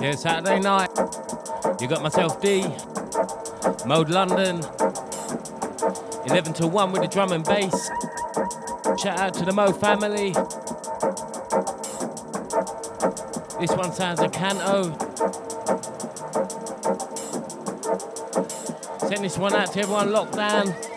Yeah, Saturday night. You got myself D, Mode London, 11 to 1 with the drum and bass. Shout out to the Mo family. This one sounds a canto. Send this one out to everyone locked down.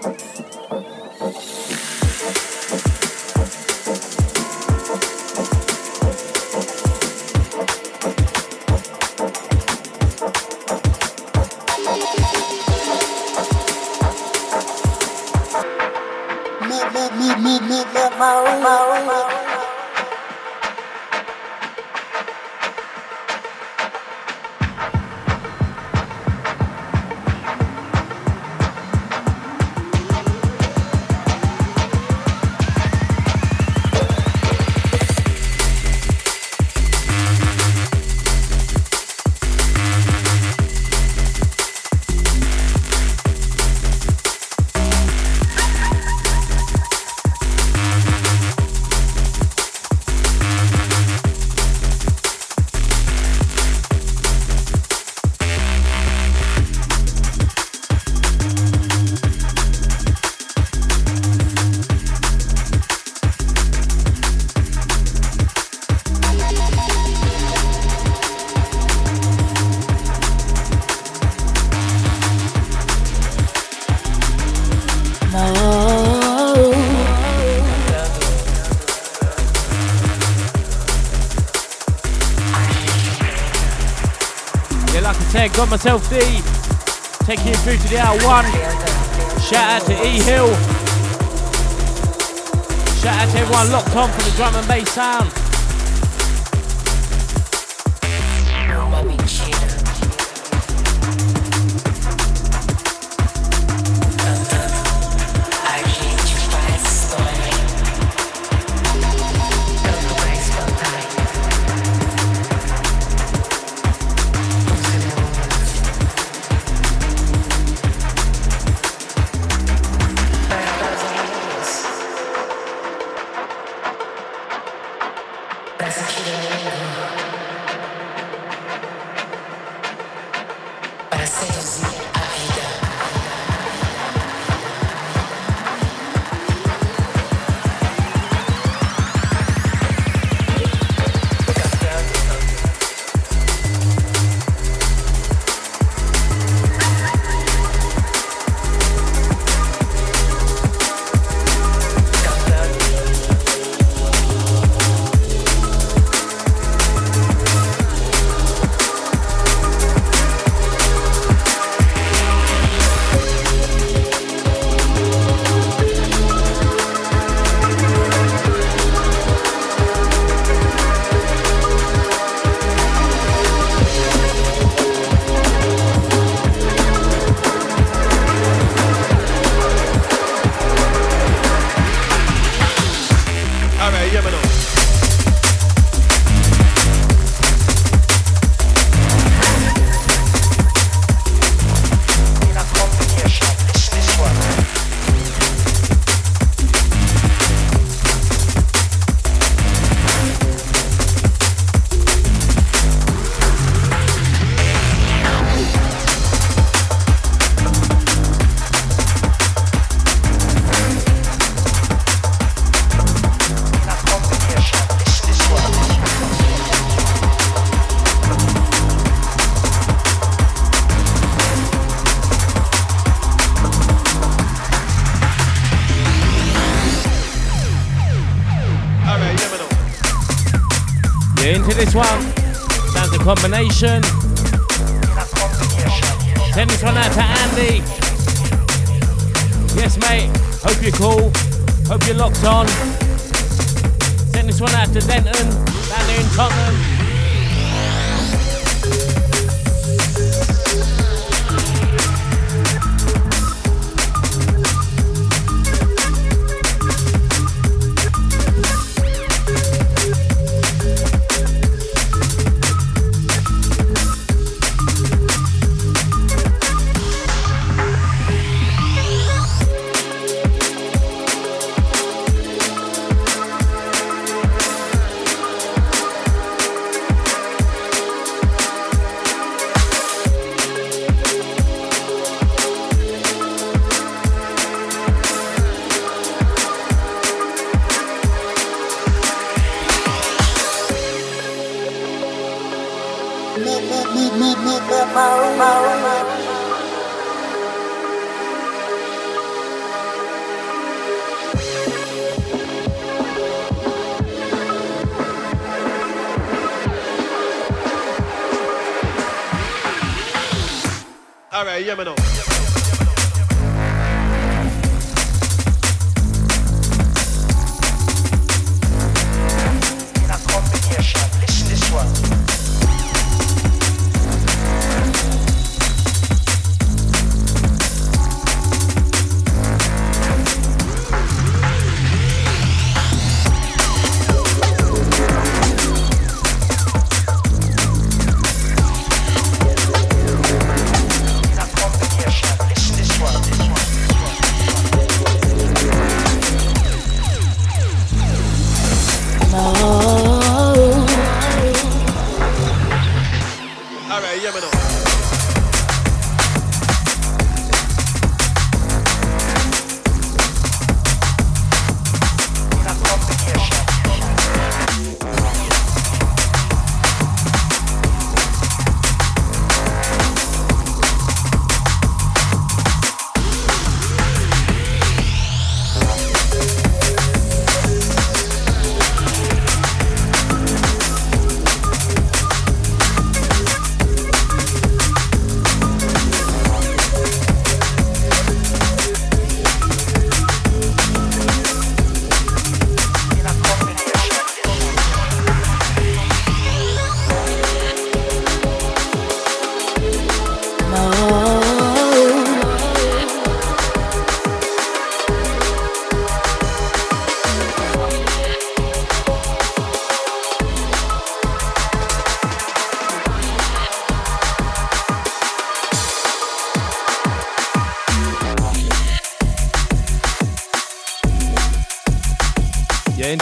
Got myself D. Taking you through to the hour one. Shout out to E Hill. Shout out to everyone locked on for the drum and bass sound.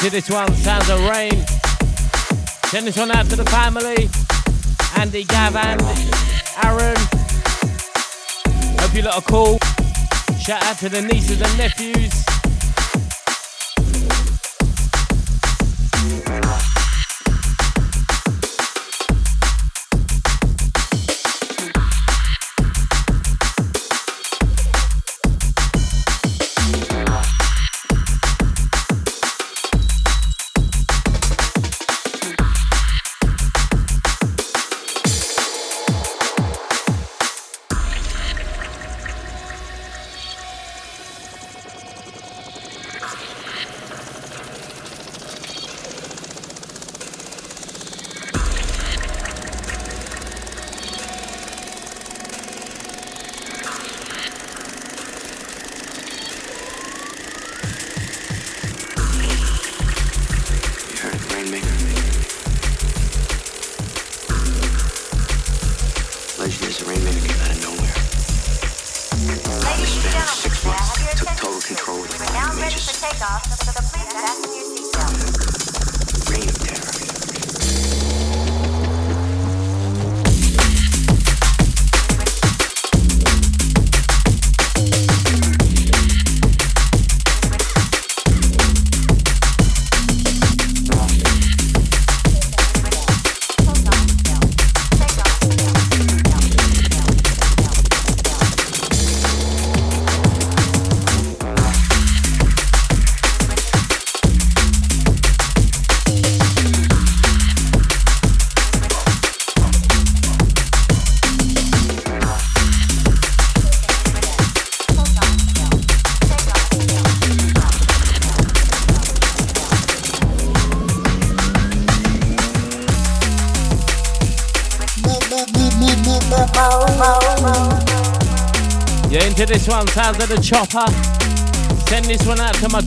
This one, Sounds of Rain. Send this one out to the family. Andy, Gavin, Aaron. Hope you lot are cool. Shout out to the nieces and nephews. One, sounds of the chopper. Send this one out to my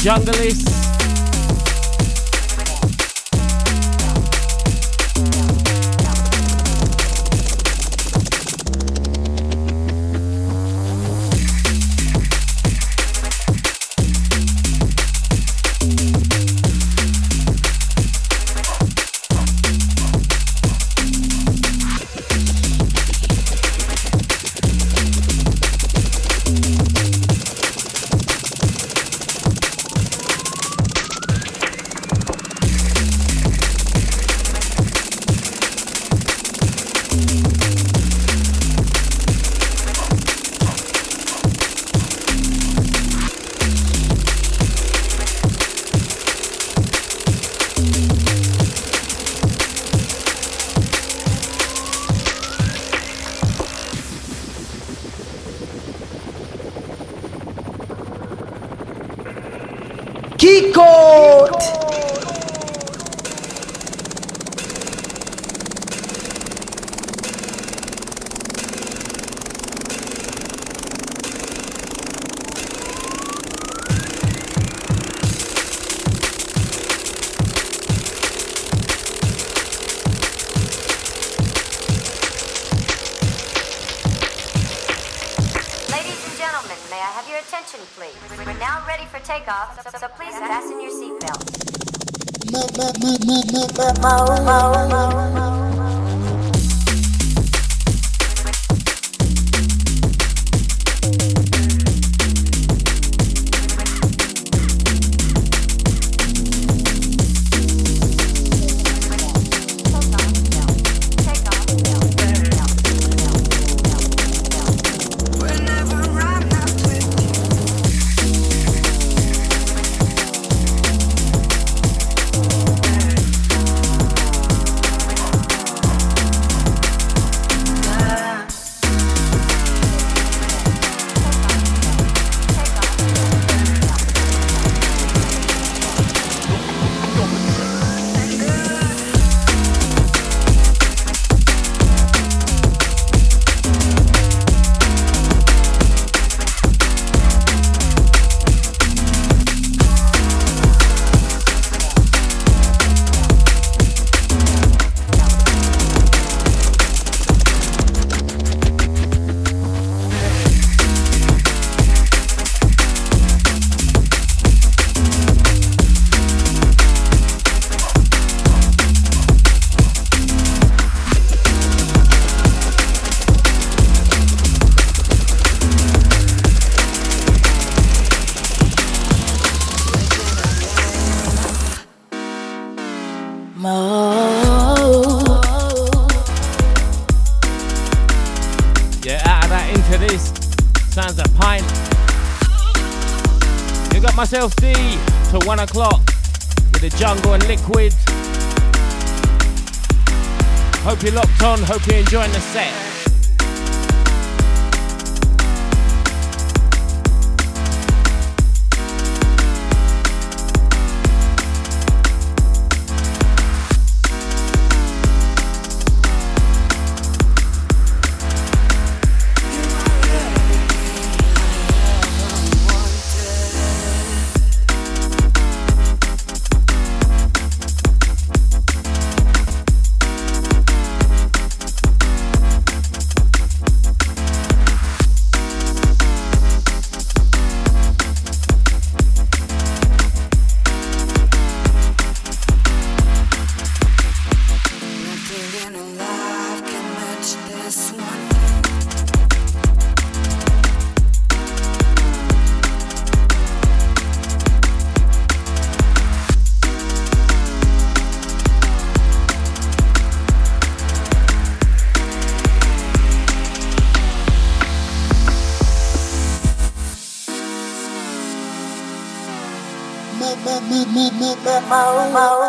junglists. Hope you're enjoying the set. This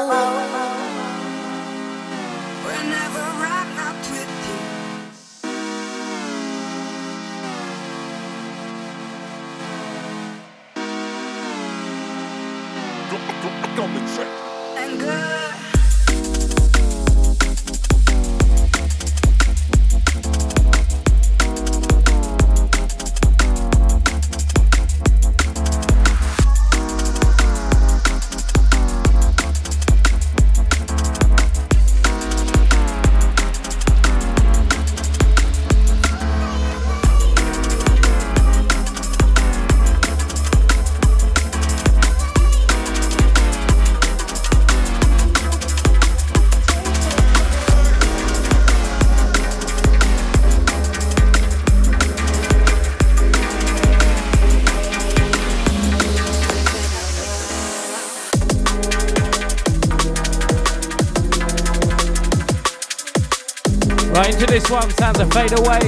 one sounds a fade away.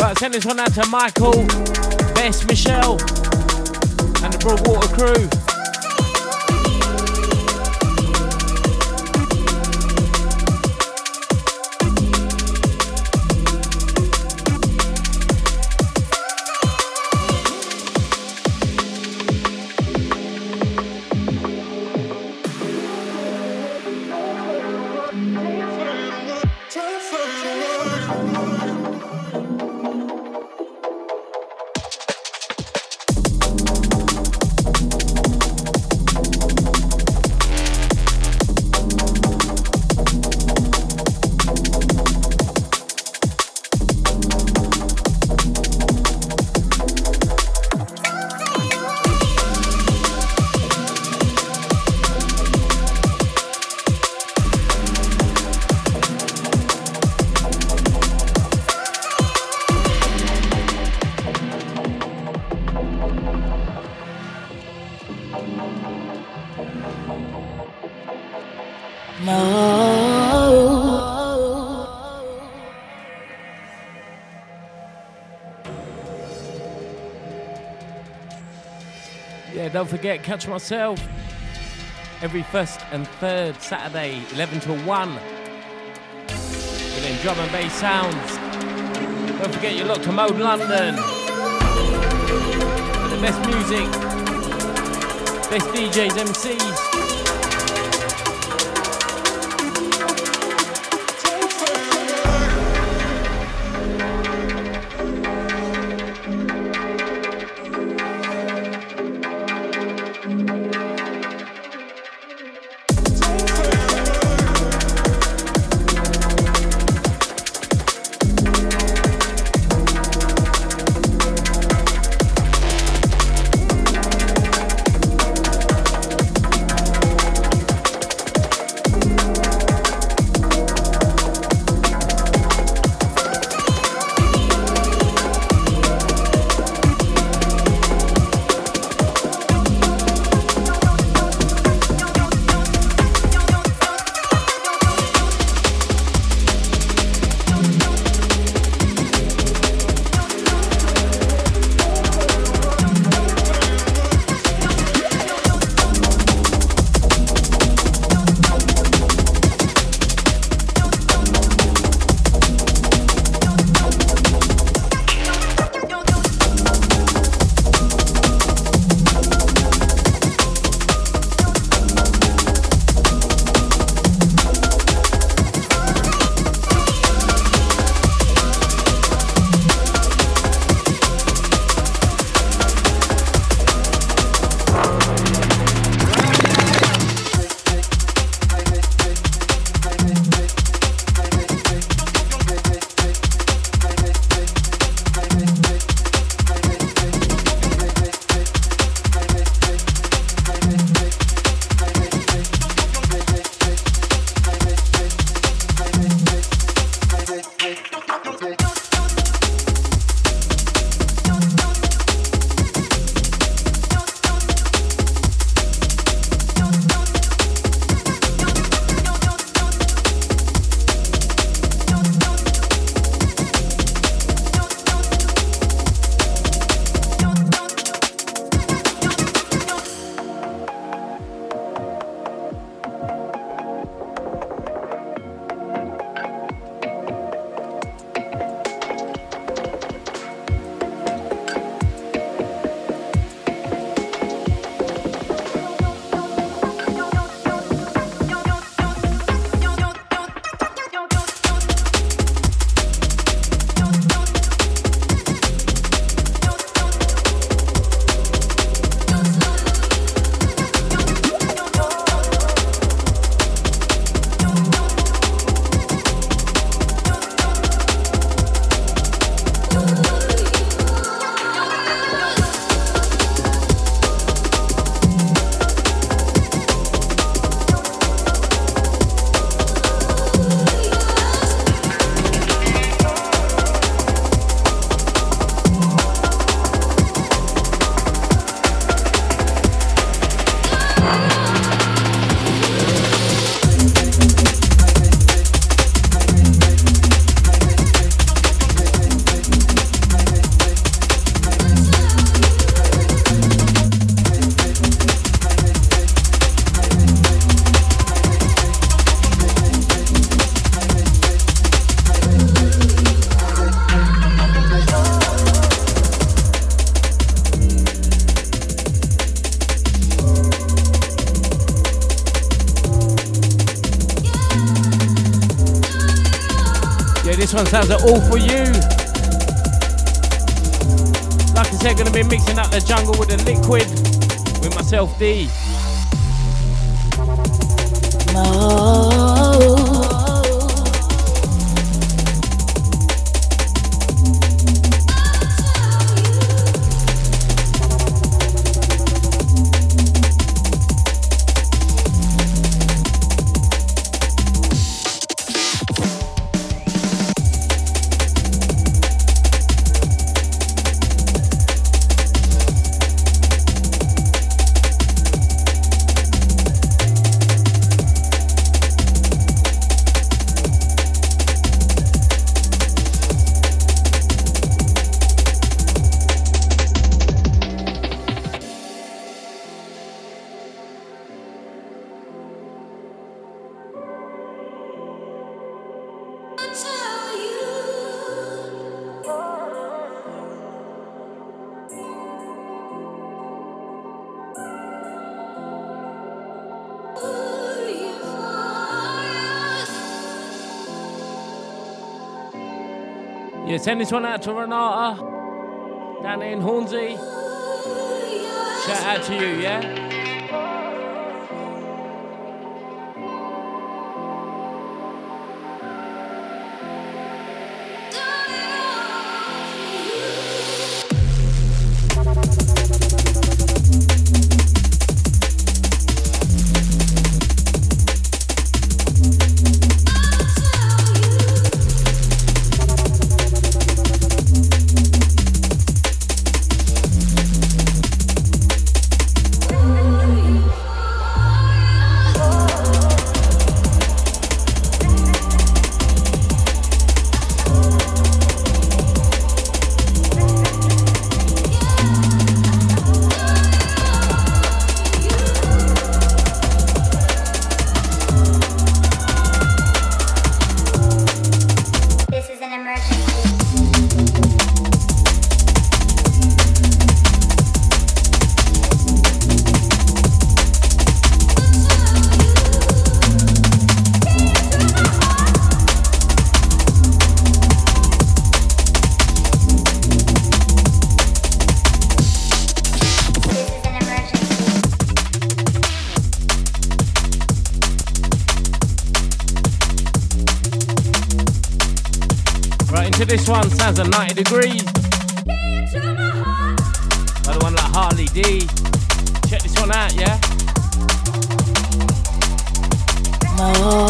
Right, send this one out to Michael, Bess, Michelle, and the Broadwater crew. Forget, catch myself every first and third Saturday, 11 to 1. Within drum and bass sounds. Don't forget, you're locked to Mode London. For the best music, best DJs, MCs. Sounds are all for you. Like I said, gonna be mixing up the jungle with the liquid with myself D. send this one out to Renata. Down in Hornsey. Shout out to you, yeah? Sounds at 90 degrees. Another one like Harley D. Check this one out, yeah? No.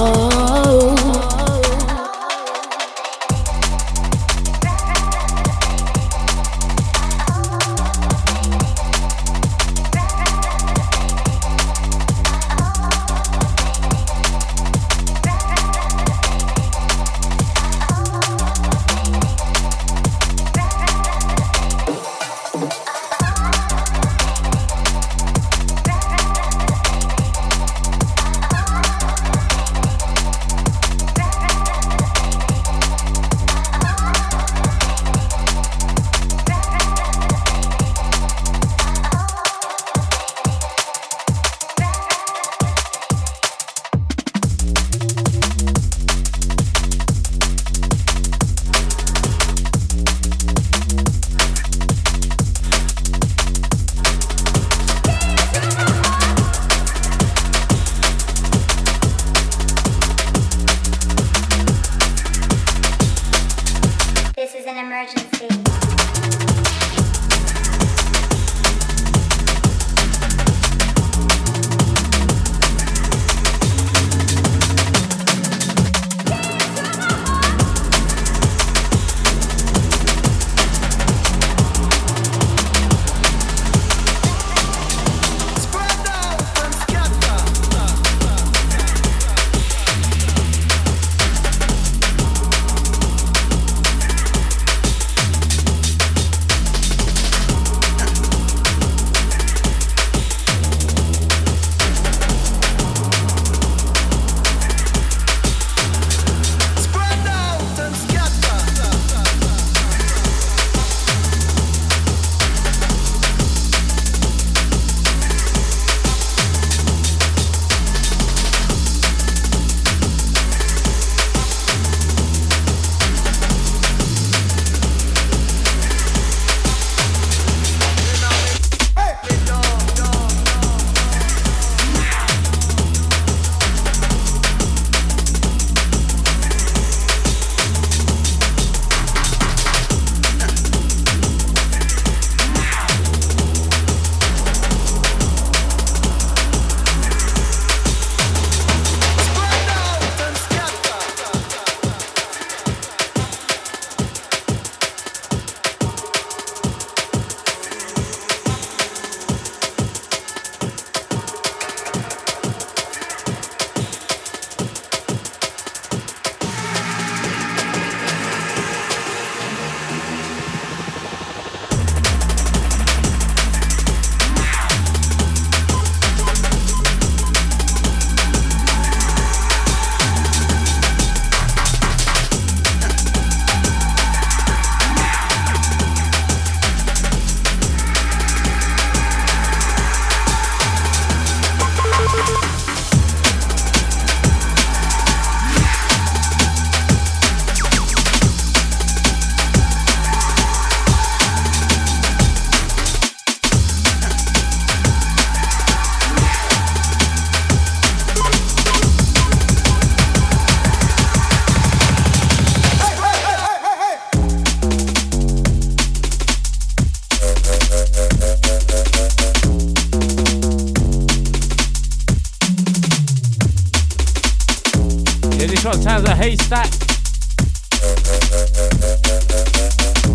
A.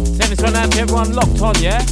Send this one out to everyone locked on, yeah?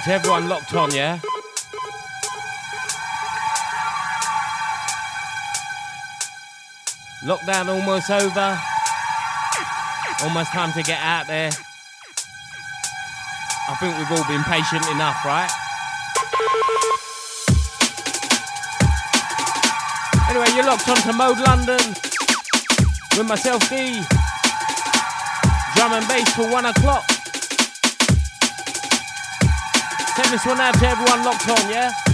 Out to everyone locked on, yeah? Lockdown almost over. Almost time to get out there. I think we've all been patient enough, right? Anyway, you're locked on to Mode London with myself, D. Drum and bass for one o'clock. Send this one out to everyone locked on, yeah?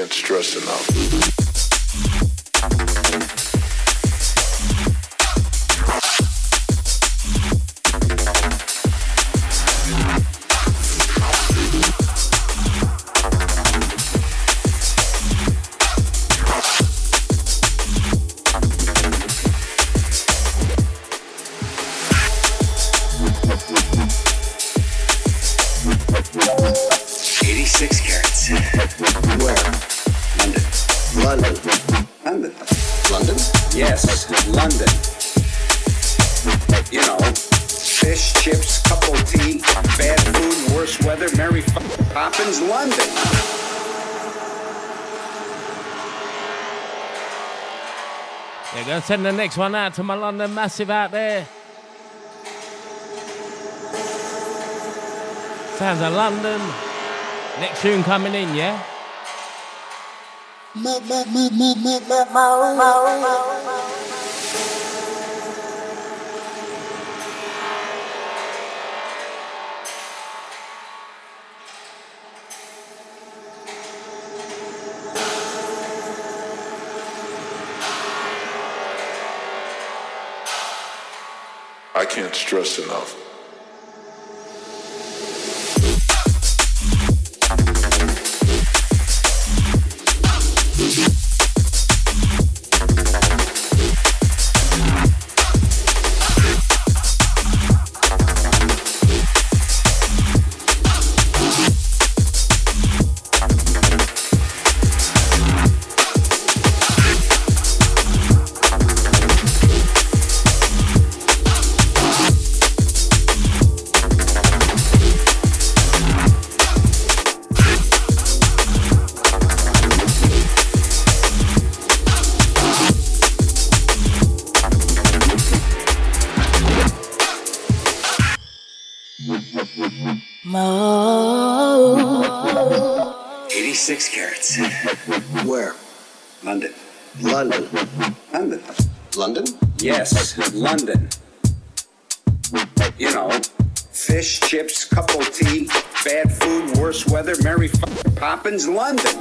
can't stress enough. Send the next one out to my London massive out there. Sounds of London. Next tune coming in, yeah? Stress enough. London. London? London? Yes, London. You know, fish, chips, cup of tea, bad food, worse weather, Mary Poppins, London.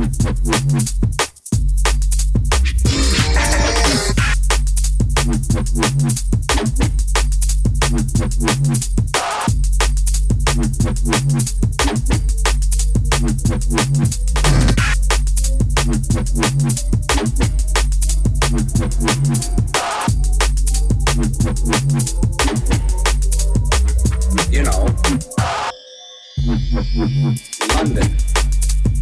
Eighty-six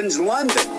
Poppins, London.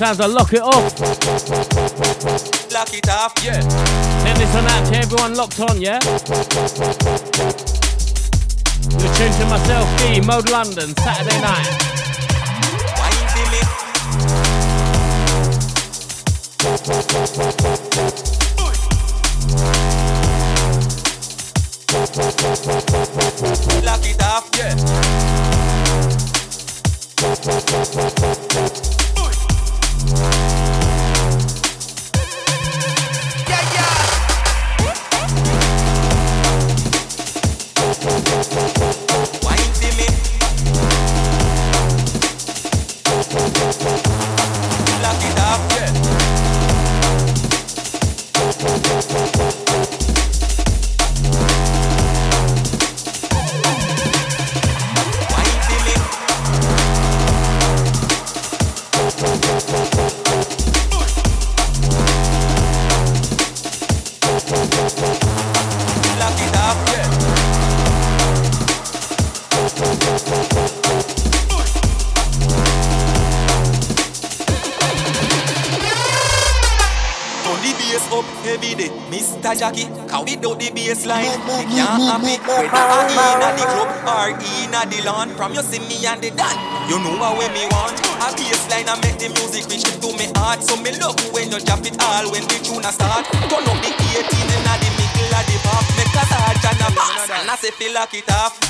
Time to lock it off. Lock it off, yeah. Send this on out to everyone locked on, yeah? You're tuned to myself, D, Mode London, Saturday night. from you see me and the dan. You know what we me want. A bassline I make the music reach to me heart. So me love when you drop it all when the tune a start. Turn up the 18 and the middle of the pop. Make a touch and a bass. and I say feel like it off.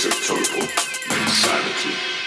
Total insanity.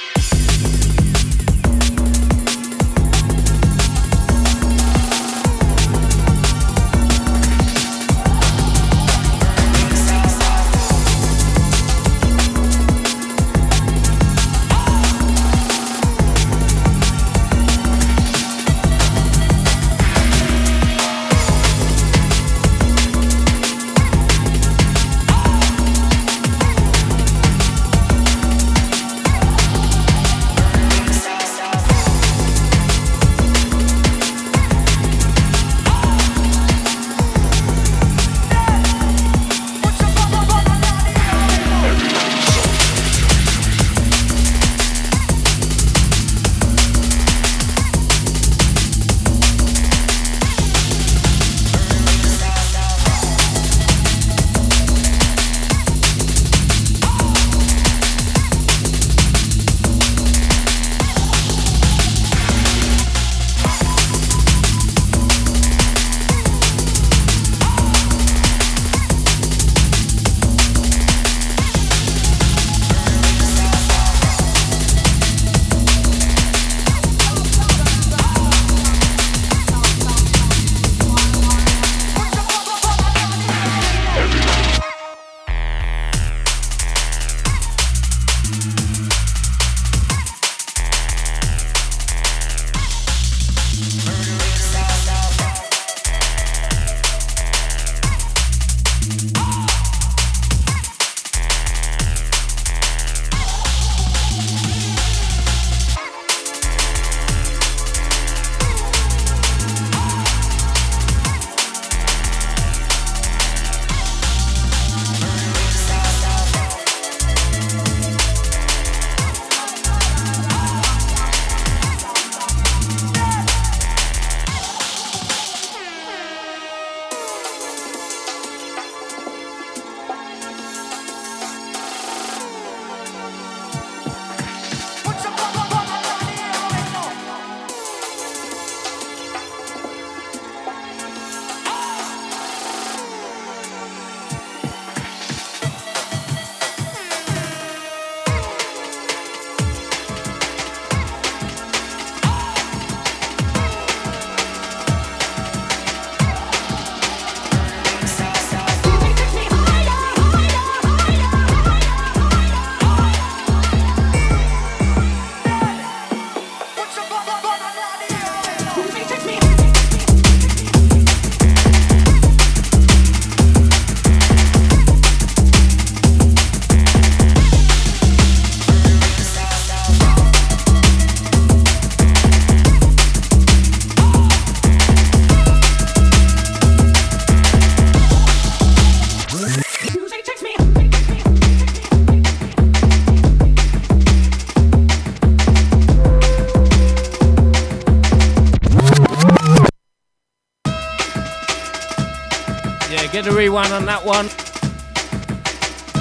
One on that one.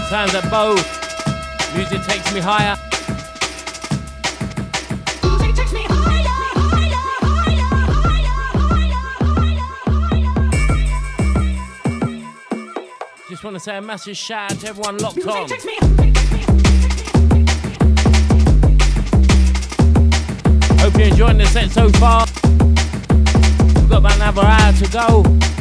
Sounds at both. Music takes me higher. Just want to say a massive shout out to everyone locked on. Hope you're enjoying the set so far. We've got about another hour to go.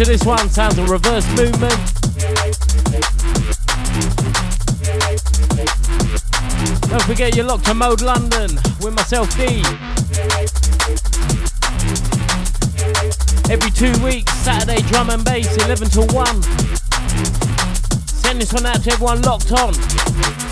Into this one, sounds of reverse movement. Don't forget you're locked to Mode London with myself D. Every two weeks, Saturday drum and bass, 11 to 1. Send this one out to everyone locked on.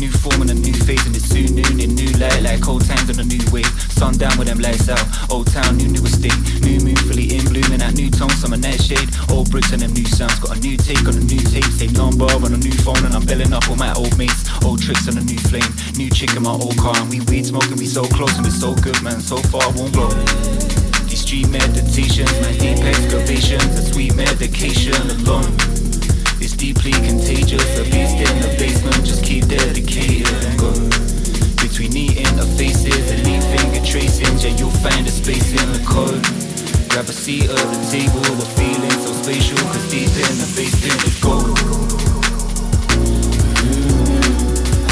New form and a new phase, and it's too noon in new light, like old times on a new wave. Sundown with them lights out. Old town, new new estate. New moon fully in bloom, and that new tone, summer shade, Old bricks and them new sounds. Got a new take on a new tape, same number on a new phone, and I'm billing up all my old mates. Old tricks on a new flame. New chick in my old car, and we weed smoking, we so close, and it's so good, man. So far, won't blow. These street meditations, my deep excavations, a sweet medication alone deeply contagious. A beast in the basement, just keep dedicated. Between the faces and leave finger tracings, yeah, you'll find a space in the code. Grab a seat at the table, we're feeling so spatial, cause deep in the basement is go. Ooh,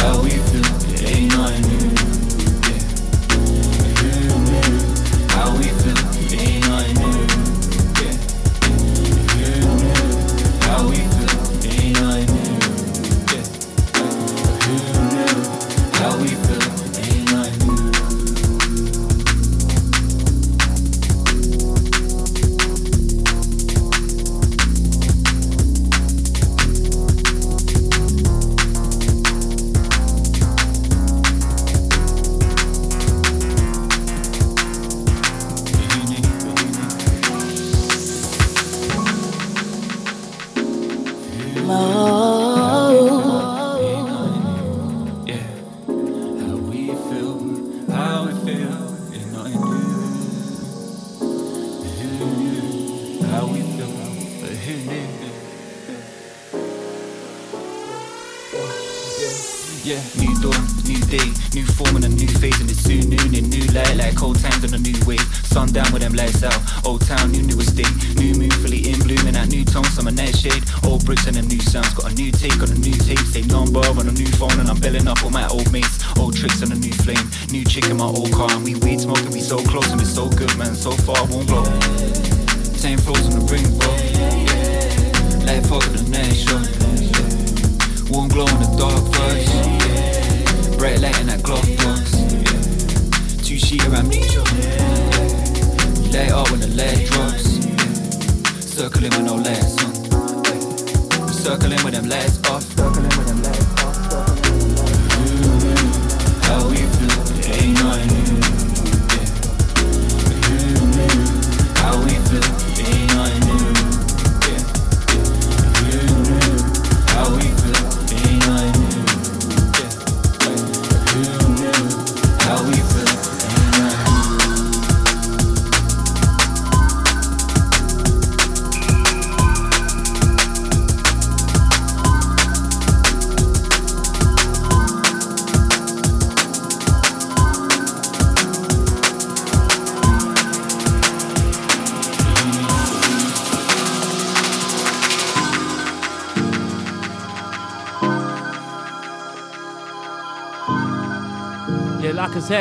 how we feel, it ain't nothing new.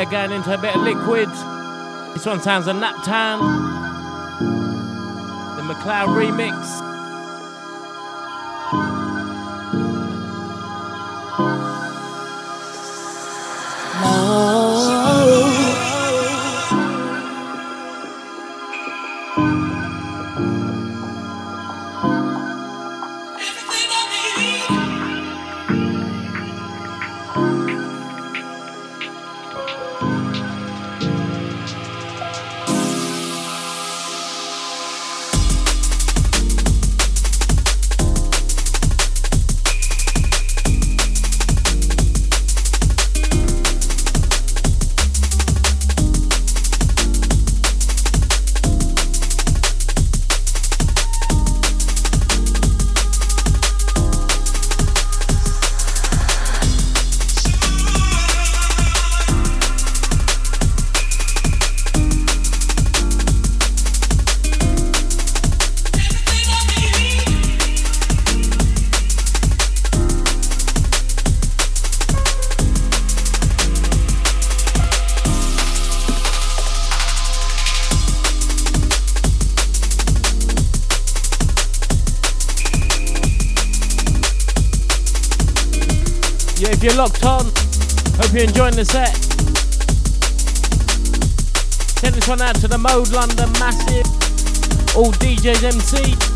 Here going into a bit of liquid. This one sounds a Naptown. The McLeod remix. Enjoying the set. Send this one out to the Mode London Massive. All DJs MC.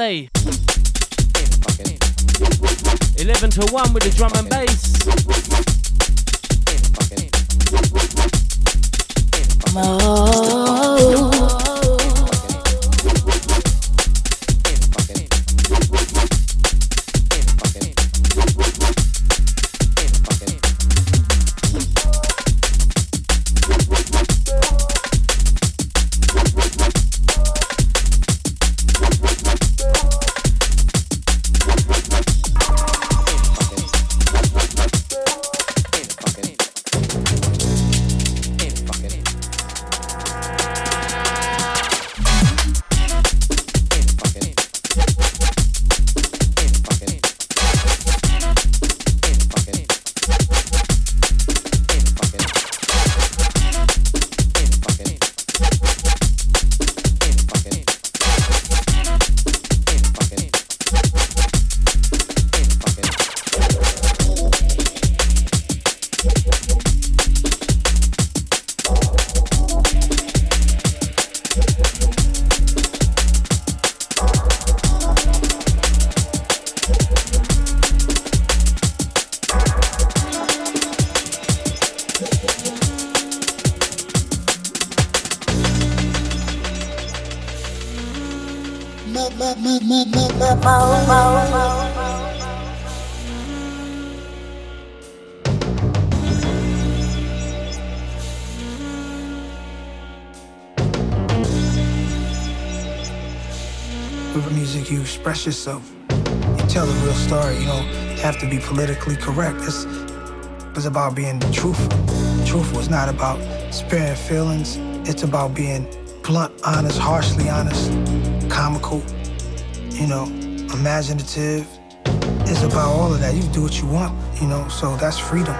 Saturday. 11 to 1 with the drum and express yourself. You tell a real story. You don't have to be politically correct. It's, it's about being truthful. Truthful is not about sparing feelings. It's about being blunt, honest, harshly honest, comical, you know, imaginative. It's about all of that. You do what you want, you know, so that's freedom.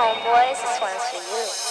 homeboys, this one's for you.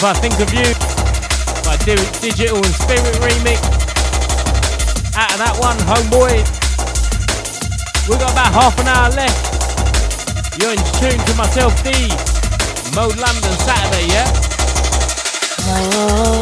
If I think of you by Digital and Spirit remix. Out of that one, homeboy. We got about half an hour left. You're in tune to myself, D. Mode London Saturday, yeah? Oh.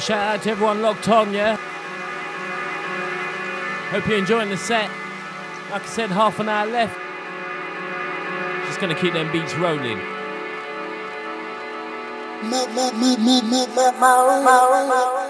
Shout out to everyone locked on, yeah? Hope you're enjoying the set. Like I said, half an hour left. Just gonna keep them beats rolling. I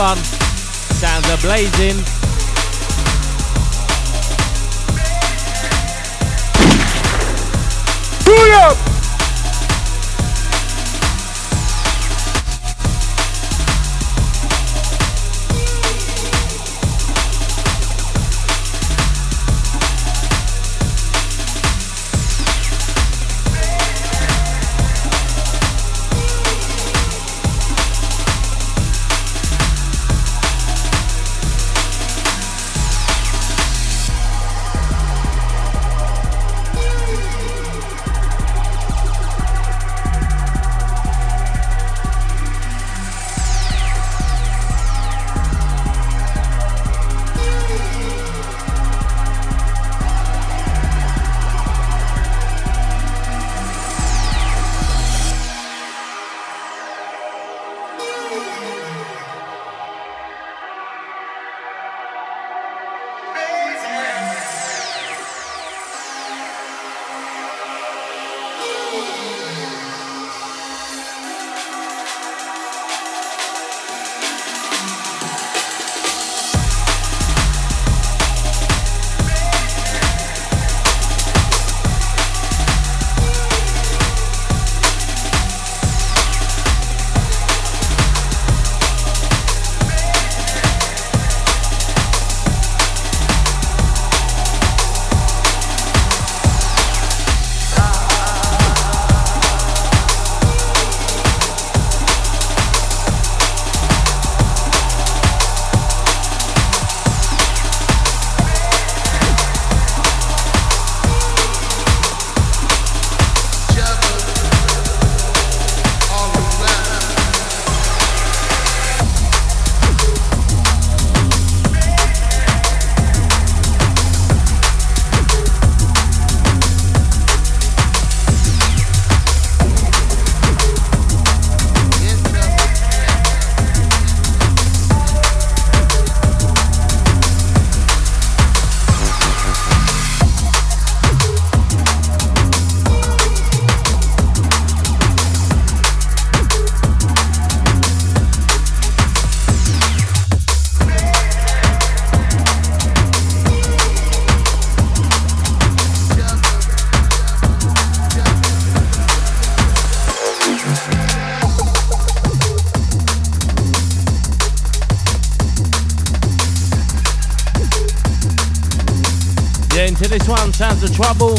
One. Sounds are blazing. Sounds of trouble.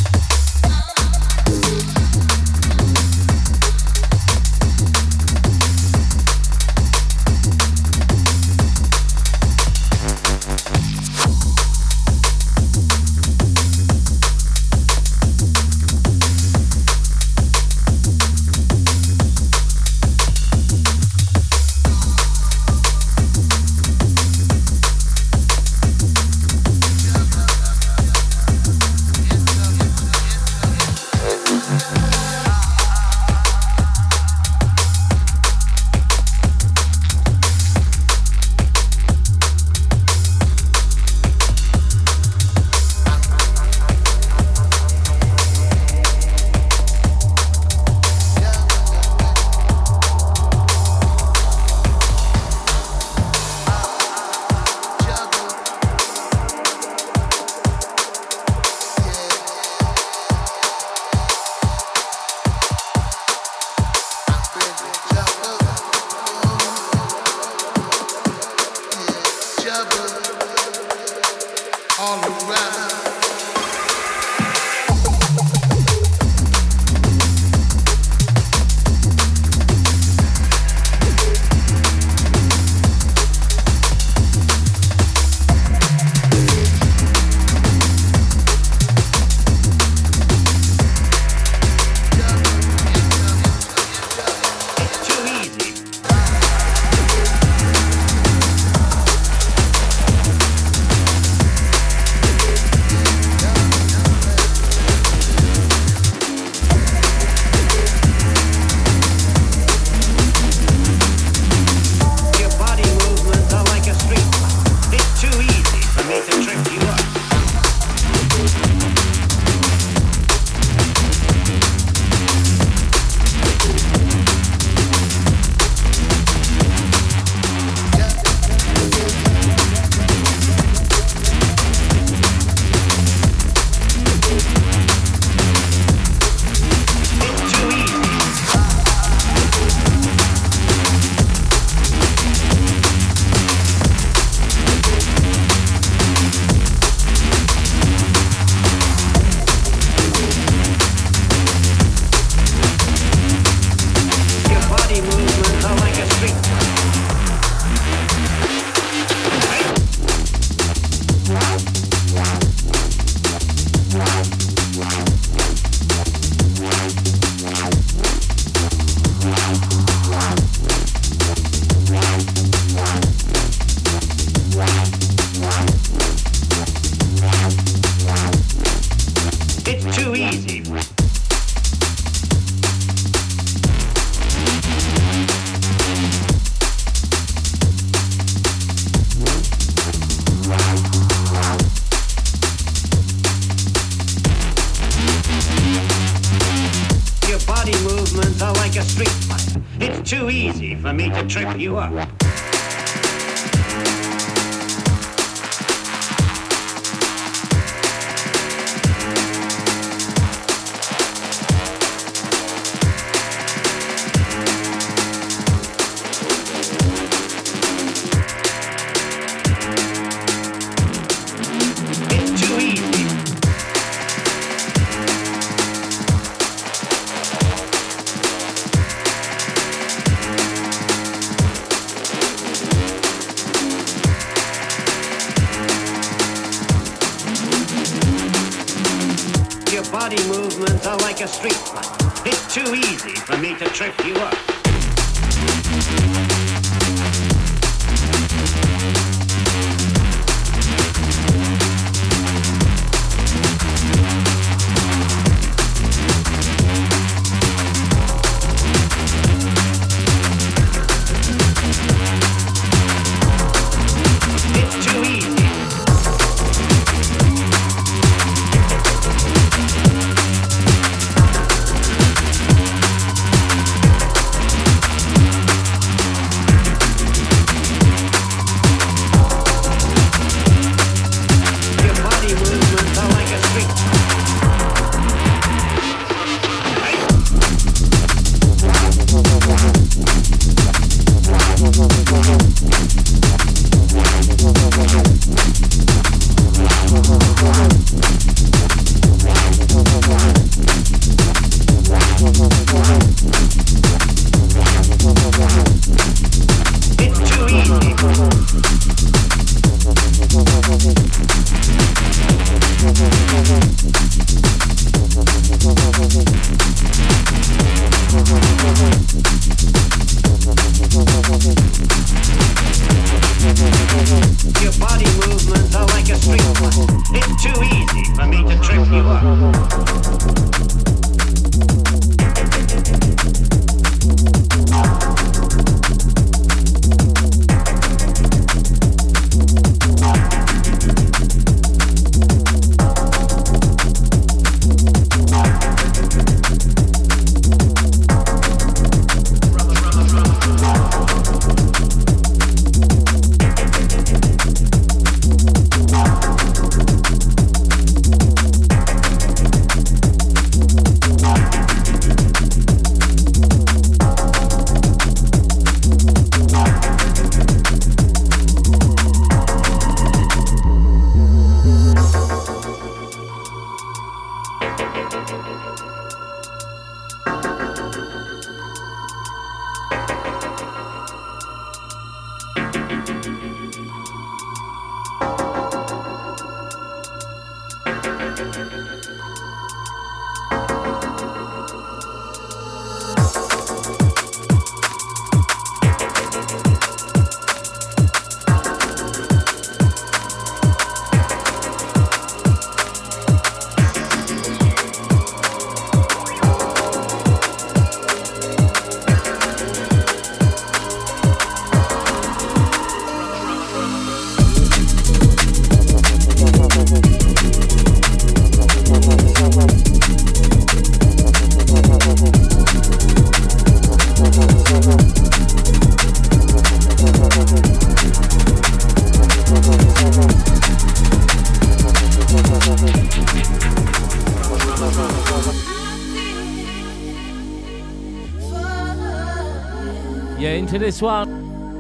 soir,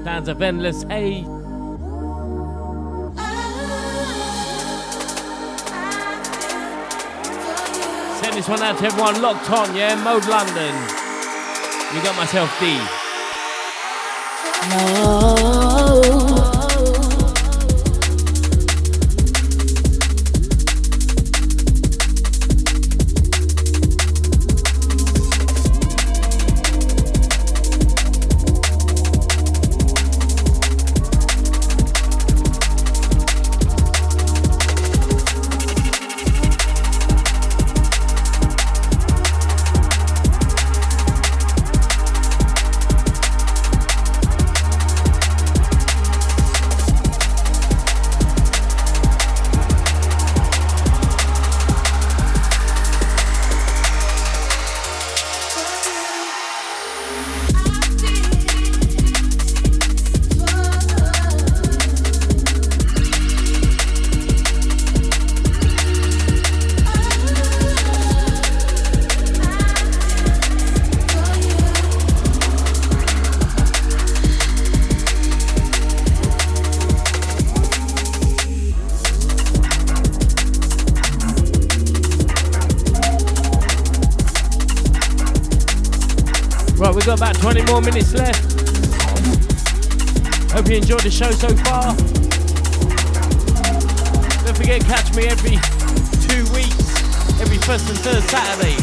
Sounds of Endless Hay. Send this one out to everyone locked on, yeah? Mode London. You got myself D. Right, we've got about 20 more minutes left. Hope you enjoyed the show so far. Don't forget, catch me every two weeks, every first and third Saturday.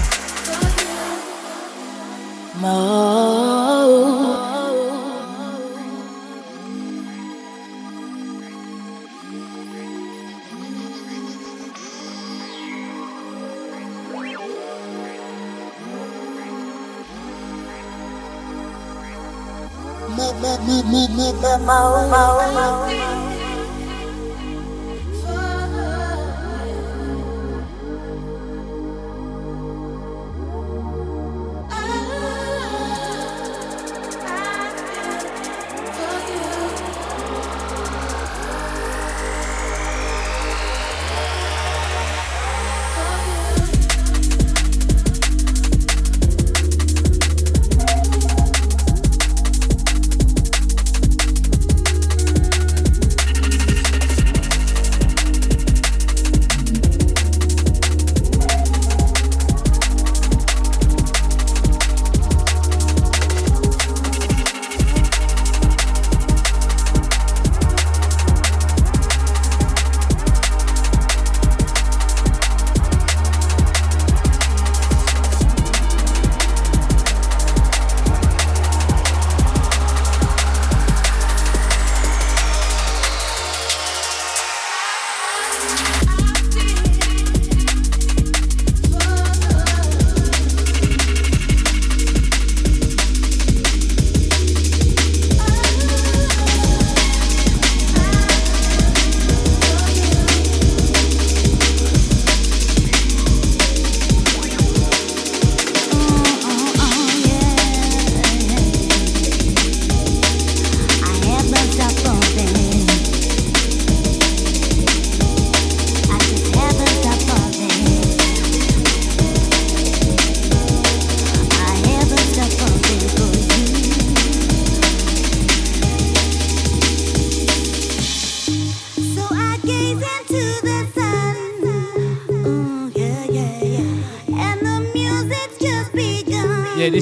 need, need the most. most.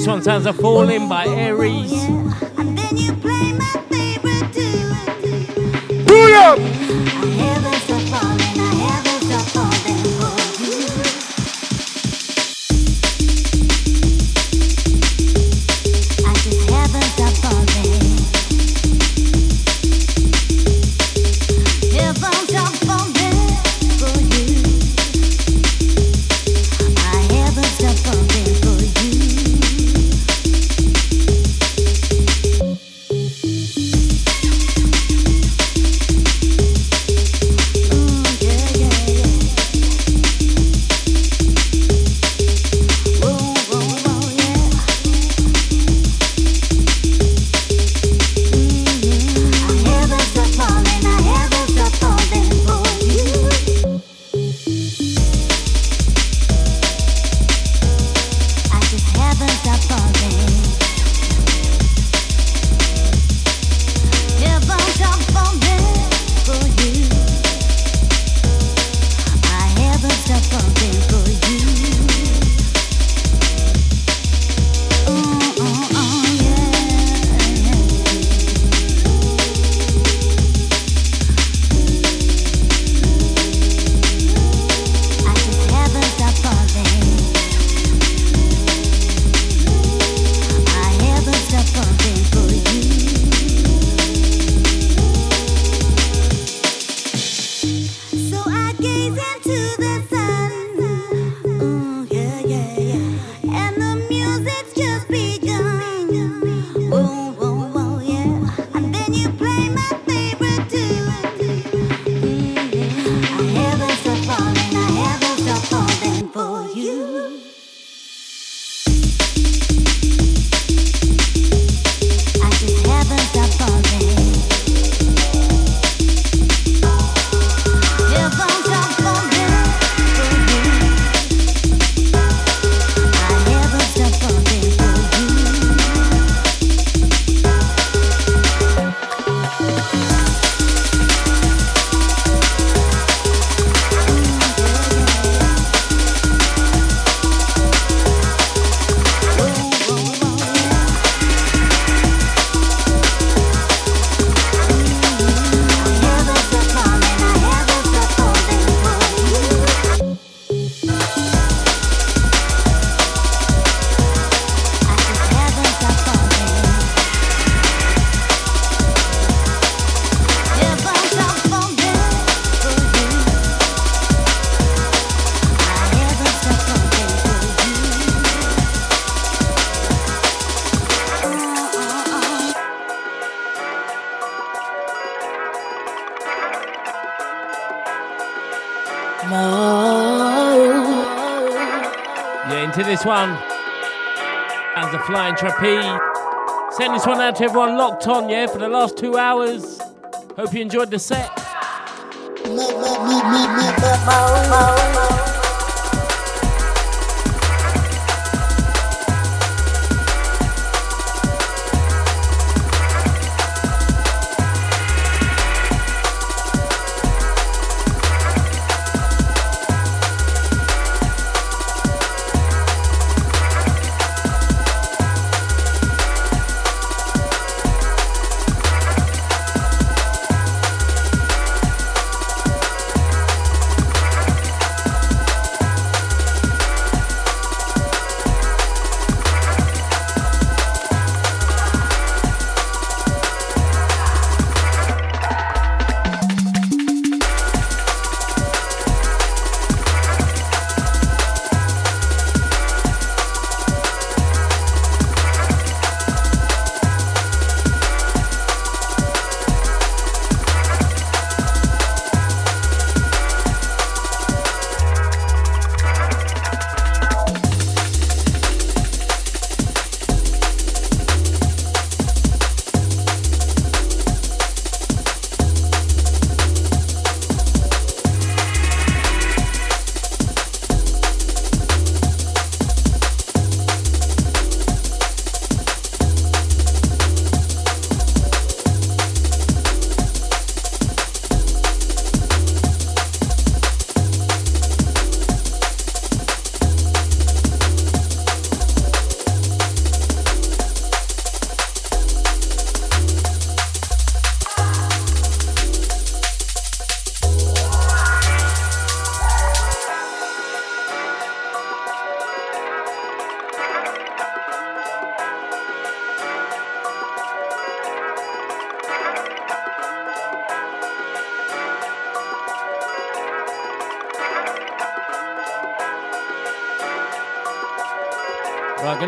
Mo. one sounds a falling by Aries. Out to everyone locked on, yeah, for the last two hours. Hope you enjoyed the set.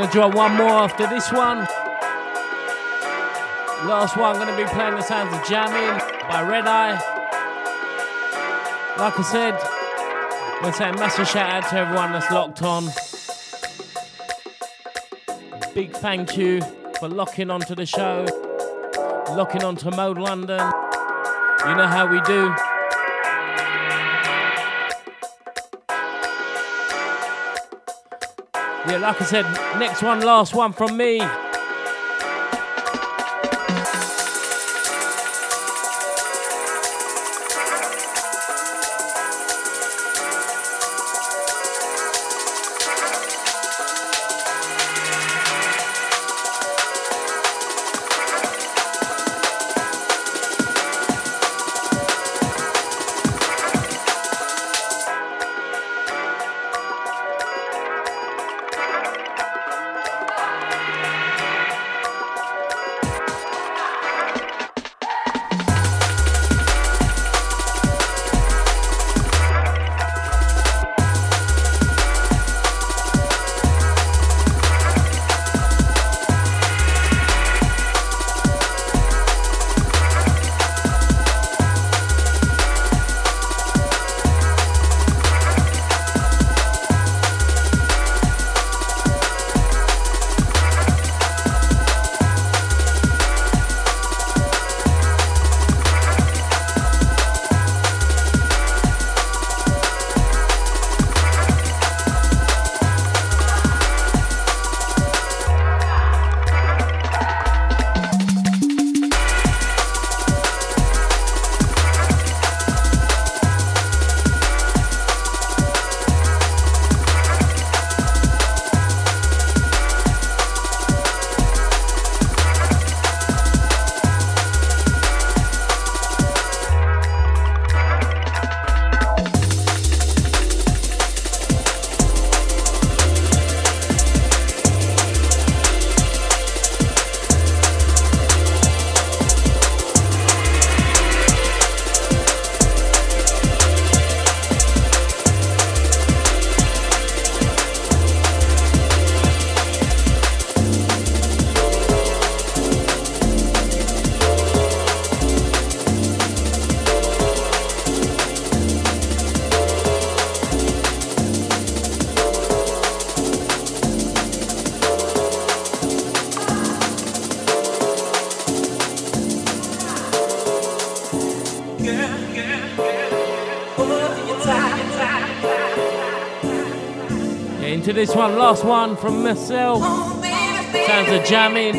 Gonna draw one more after this one. Last one, I'm gonna be playing the sounds of Jamming by Red Eye. Like I said, I'm gonna say a massive shout out to everyone that's locked on. Big thank you for locking onto the show, locking onto Mode London. You know how we do. Yeah, like I said, next one, last one from me. This one, last one from myself. Sounds of jamming.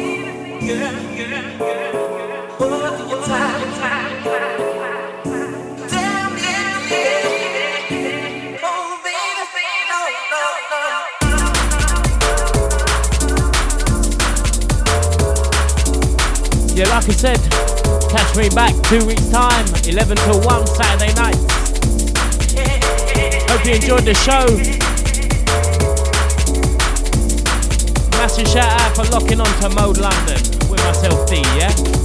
Yeah, like I said, catch me back two weeks time, 11 till 1 Saturday night. Hope you enjoyed the show. Shout out for locking on to Mode London with myself D, yeah?